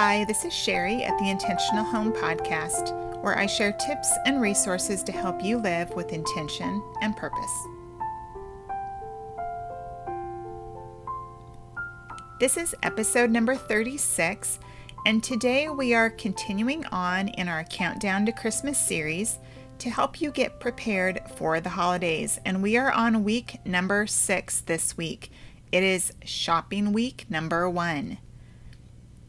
Hi, this is Sherry at the Intentional Home Podcast, where I share tips and resources to help you live with intention and purpose. This is episode number 36, and today we are continuing on in our Countdown to Christmas series to help you get prepared for the holidays. And we are on week number six this week. It is shopping week number one.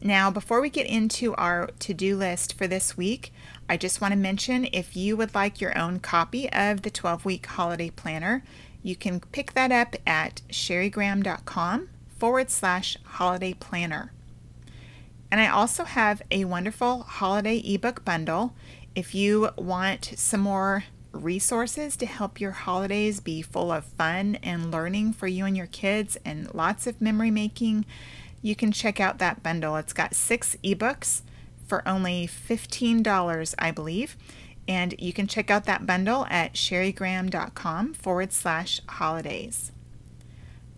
Now, before we get into our to do list for this week, I just want to mention if you would like your own copy of the 12 week holiday planner, you can pick that up at sherrygraham.com forward slash holiday planner. And I also have a wonderful holiday ebook bundle. If you want some more resources to help your holidays be full of fun and learning for you and your kids and lots of memory making, you can check out that bundle. It's got six ebooks for only $15, I believe. And you can check out that bundle at sherrygraham.com forward slash holidays.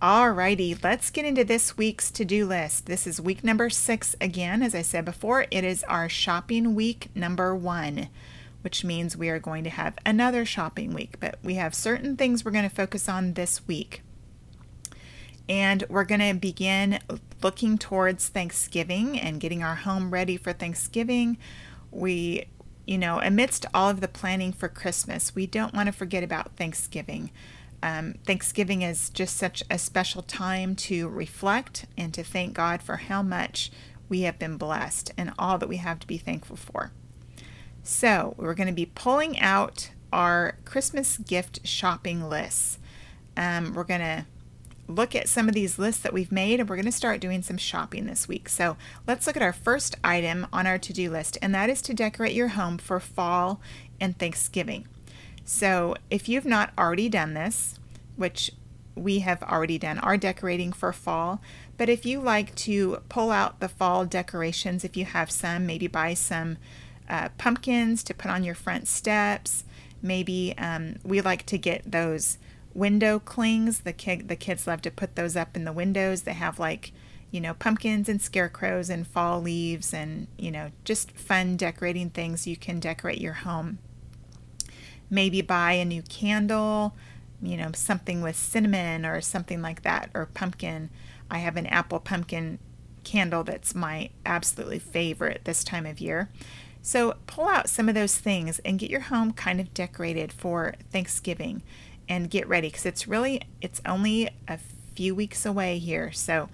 Alrighty, let's get into this week's to do list. This is week number six again. As I said before, it is our shopping week number one, which means we are going to have another shopping week, but we have certain things we're going to focus on this week. And we're going to begin looking towards Thanksgiving and getting our home ready for Thanksgiving. We, you know, amidst all of the planning for Christmas, we don't want to forget about Thanksgiving. Um, Thanksgiving is just such a special time to reflect and to thank God for how much we have been blessed and all that we have to be thankful for. So, we're going to be pulling out our Christmas gift shopping lists. Um, we're going to look at some of these lists that we've made and we're going to start doing some shopping this week. So, let's look at our first item on our to do list, and that is to decorate your home for fall and Thanksgiving. So, if you've not already done this, which we have already done our decorating for fall, but if you like to pull out the fall decorations, if you have some, maybe buy some uh, pumpkins to put on your front steps. Maybe um, we like to get those window clings. The kid, the kids love to put those up in the windows. They have like you know pumpkins and scarecrows and fall leaves and you know just fun decorating things you can decorate your home maybe buy a new candle, you know, something with cinnamon or something like that, or pumpkin. I have an apple pumpkin candle that's my absolutely favorite this time of year. So pull out some of those things and get your home kind of decorated for Thanksgiving and get ready because it's really it's only a few weeks away here. So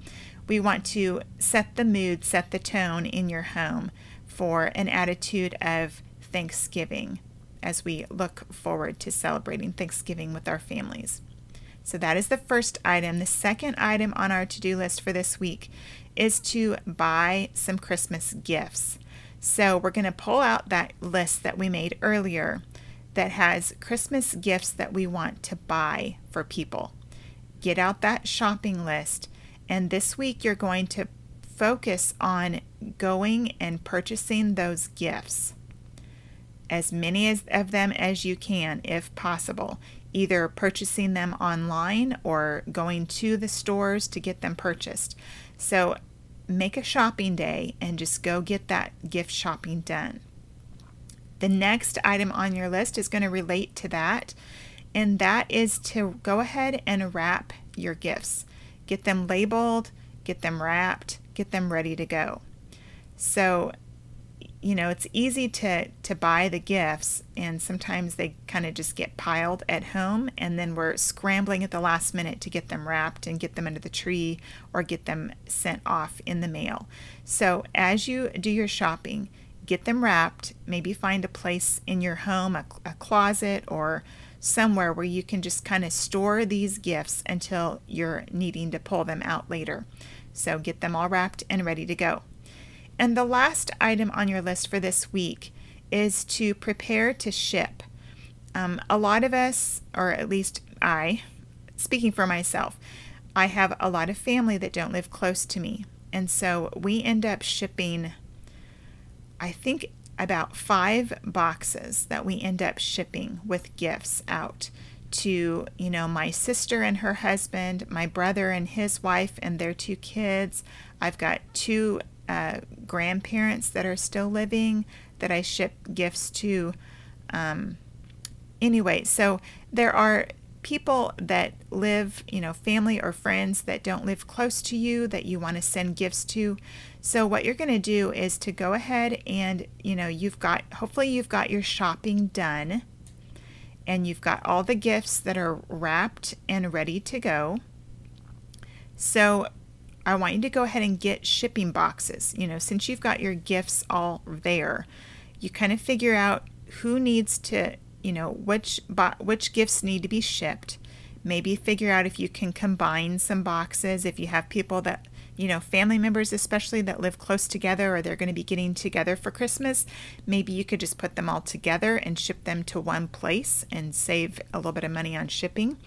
we want to set the mood, set the tone in your home for an attitude of Thanksgiving as we look forward to celebrating Thanksgiving with our families. So, that is the first item. The second item on our to do list for this week is to buy some Christmas gifts. So, we're going to pull out that list that we made earlier that has Christmas gifts that we want to buy for people. Get out that shopping list, and this week you're going to focus on going and purchasing those gifts as many as, of them as you can if possible, either purchasing them online or going to the stores to get them purchased. So make a shopping day and just go get that gift shopping done. The next item on your list is going to relate to that, and that is to go ahead and wrap your gifts. Get them labeled, get them wrapped, get them ready to go. So you know, it's easy to to buy the gifts and sometimes they kind of just get piled at home and then we're scrambling at the last minute to get them wrapped and get them under the tree or get them sent off in the mail. So, as you do your shopping, get them wrapped, maybe find a place in your home, a, a closet or somewhere where you can just kind of store these gifts until you're needing to pull them out later. So, get them all wrapped and ready to go. And the last item on your list for this week is to prepare to ship. Um, a lot of us, or at least I, speaking for myself, I have a lot of family that don't live close to me. And so we end up shipping, I think, about five boxes that we end up shipping with gifts out to, you know, my sister and her husband, my brother and his wife and their two kids. I've got two uh, grandparents that are still living that I ship gifts to. Um, anyway, so there are people that live, you know, family or friends that don't live close to you that you want to send gifts to. So what you're going to do is to go ahead and, you know, you've got hopefully you've got your shopping done and you've got all the gifts that are wrapped and ready to go. So I want you to go ahead and get shipping boxes. You know, since you've got your gifts all there, you kind of figure out who needs to you know which bo- which gifts need to be shipped maybe figure out if you can combine some boxes if you have people that you know family members especially that live close together or they're going to be getting together for christmas maybe you could just put them all together and ship them to one place and save a little bit of money on shipping.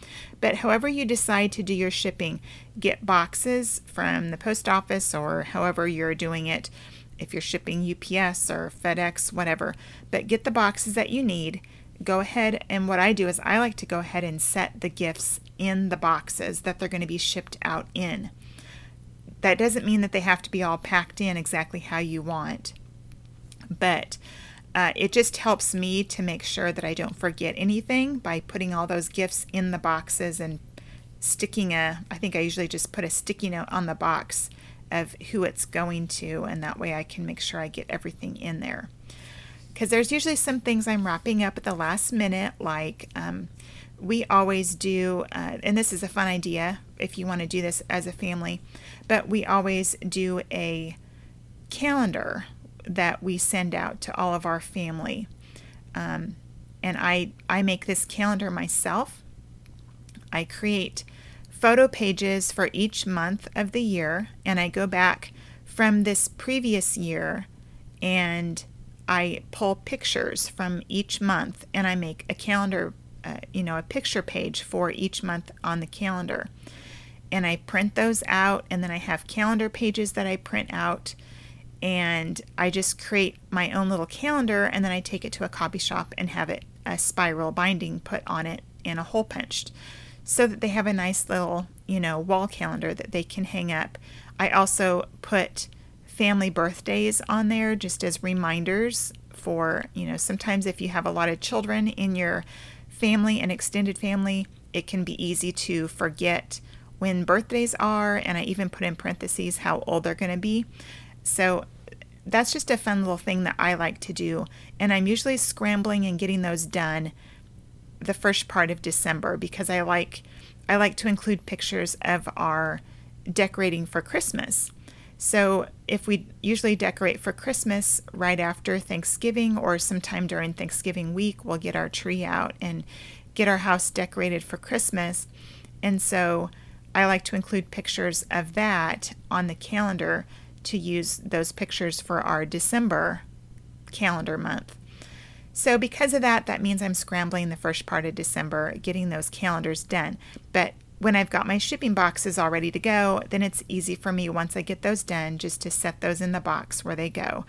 But however you decide to do your shipping get boxes from the post office or however you're doing it. If you're shipping ups or fedex whatever but get the boxes that you need. Go ahead and what I do is I like to go ahead and set the gifts in the boxes that they're going to be shipped out in. That doesn't mean that they have to be all packed in exactly how you want, but uh, it just helps me to make sure that I don't forget anything by putting all those gifts in the boxes and sticking a, I think I usually just put a sticky note on the box of who it's going to, and that way I can make sure I get everything in there. Because there's usually some things I'm wrapping up at the last minute, like um, we always do, uh, and this is a fun idea if you want to do this as a family, but we always do a calendar that we send out to all of our family. Um, and I, I make this calendar myself. I create photo pages for each month of the year, and I go back from this previous year and I pull pictures from each month and I make a calendar, uh, you know, a picture page for each month on the calendar. And I print those out, and then I have calendar pages that I print out. And I just create my own little calendar, and then I take it to a copy shop and have it a spiral binding put on it and a hole punched so that they have a nice little, you know, wall calendar that they can hang up. I also put family birthdays on there just as reminders for, you know, sometimes if you have a lot of children in your family and extended family, it can be easy to forget when birthdays are. And I even put in parentheses how old they're going to be. So that's just a fun little thing that I like to do. And I'm usually scrambling and getting those done the first part of December because I like I like to include pictures of our decorating for Christmas. So, if we usually decorate for Christmas right after Thanksgiving or sometime during Thanksgiving week, we'll get our tree out and get our house decorated for Christmas. And so, I like to include pictures of that on the calendar to use those pictures for our December calendar month. So, because of that, that means I'm scrambling the first part of December getting those calendars done. But when I've got my shipping boxes all ready to go, then it's easy for me once I get those done just to set those in the box where they go.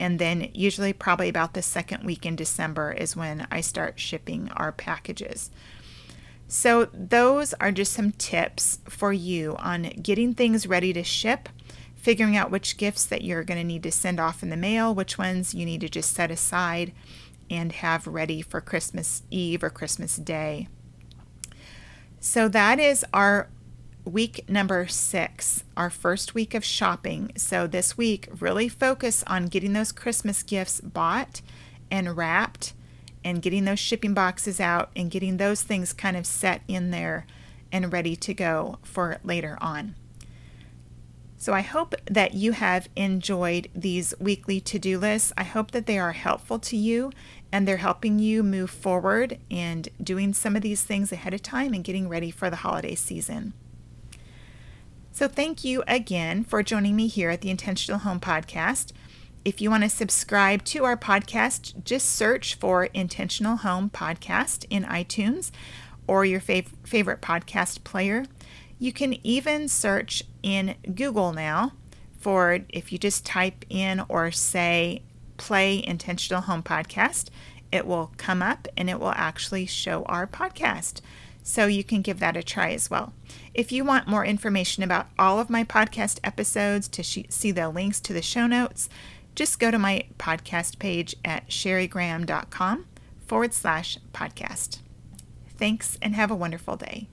And then, usually, probably about the second week in December is when I start shipping our packages. So, those are just some tips for you on getting things ready to ship, figuring out which gifts that you're going to need to send off in the mail, which ones you need to just set aside and have ready for Christmas Eve or Christmas Day. So that is our week number six, our first week of shopping. So this week, really focus on getting those Christmas gifts bought and wrapped and getting those shipping boxes out and getting those things kind of set in there and ready to go for later on. So I hope that you have enjoyed these weekly to do lists. I hope that they are helpful to you and they're helping you move forward and doing some of these things ahead of time and getting ready for the holiday season. So, thank you again for joining me here at the Intentional Home Podcast. If you want to subscribe to our podcast, just search for Intentional Home Podcast in iTunes or your fav- favorite podcast player. You can even search in Google now for if you just type in or say play Intentional Home Podcast, it will come up and it will actually show our podcast. so you can give that a try as well. If you want more information about all of my podcast episodes to see the links to the show notes, just go to my podcast page at sherrygraham.com forward slash podcast. Thanks and have a wonderful day.